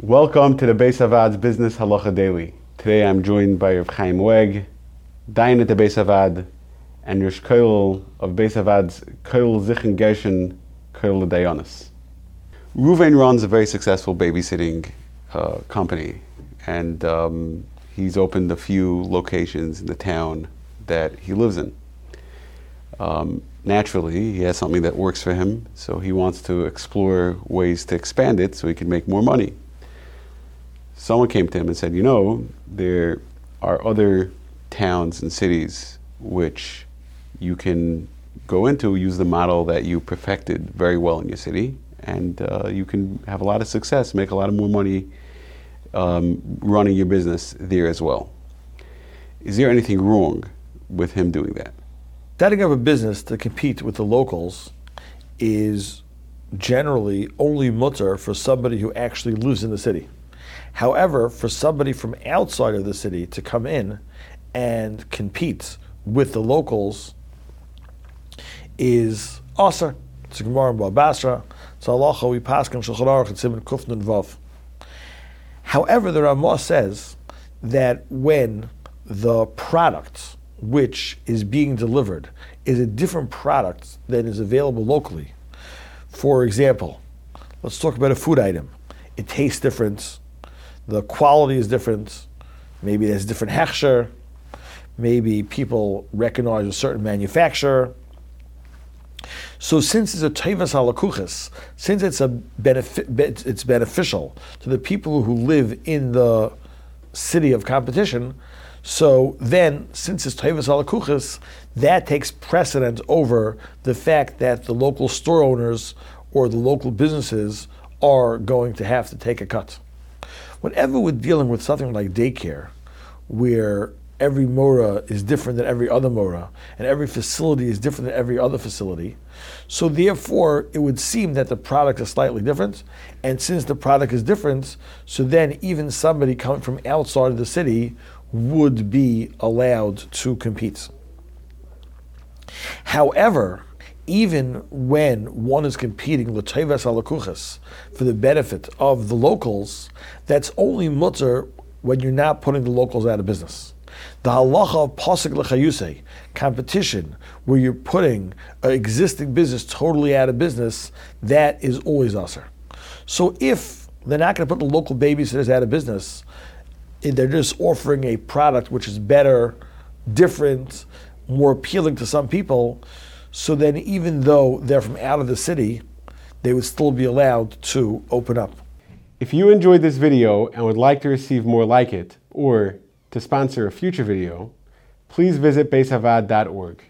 Welcome to the Beis HaVaad's Business Halacha Daily. Today I'm joined by Rav Chaim Weg, Dayan at the Beis HaVaad, and Rosh Kollel of Beis HaVaad's Kollel Zichron Gershon Kollel Dayanus. Ruven runs a very successful babysitting uh, company, and um, he's opened a few locations in the town that he lives in. Um, naturally, he has something that works for him, so he wants to explore ways to expand it so he can make more money someone came to him and said, you know, there are other towns and cities which you can go into, use the model that you perfected very well in your city, and uh, you can have a lot of success, make a lot of more money um, running your business there as well. Is there anything wrong with him doing that? Setting up a business to compete with the locals is generally only mutar for somebody who actually lives in the city. However, for somebody from outside of the city to come in and compete with the locals is assur. It's a Gemara in. It's we pass on Shulchan Kufnun Vav. However, the Rema says that when the product which is being delivered is a different product than is available locally. For example, let's talk about a food item. It tastes different, the quality is different. Maybe there's different hechsher. Maybe people recognize a certain manufacturer. So since it's a tevas halakuchas, since it's a benefit, it's beneficial to the people who live in the city of competition. So then, since it's tevas halakuchas, that takes precedence over the fact that the local store owners or the local businesses are going to have to take a cut. Whenever we're dealing with something like daycare, where every mora is different than every other mora, and every facility is different than every other facility. So therefore, it would seem that the product is slightly different, and since the product is different, so then even somebody coming from outside of the city would be allowed to compete. However, even when one is competing l'tevas alakuchas for the benefit of the locals, that's only mutar when you're not putting the locals out of business. The halacha of pasuk l'chayuse, competition, where you're putting an existing business totally out of business, that is always assur. So if they're not going to put the local babysitters out of business, they're just offering a product which is better, different, more appealing to some people, so then even though they're from out of the city, they would still be allowed to open up. If you enjoyed this video and would like to receive more like it, or to sponsor a future video, please visit beishavaad.org.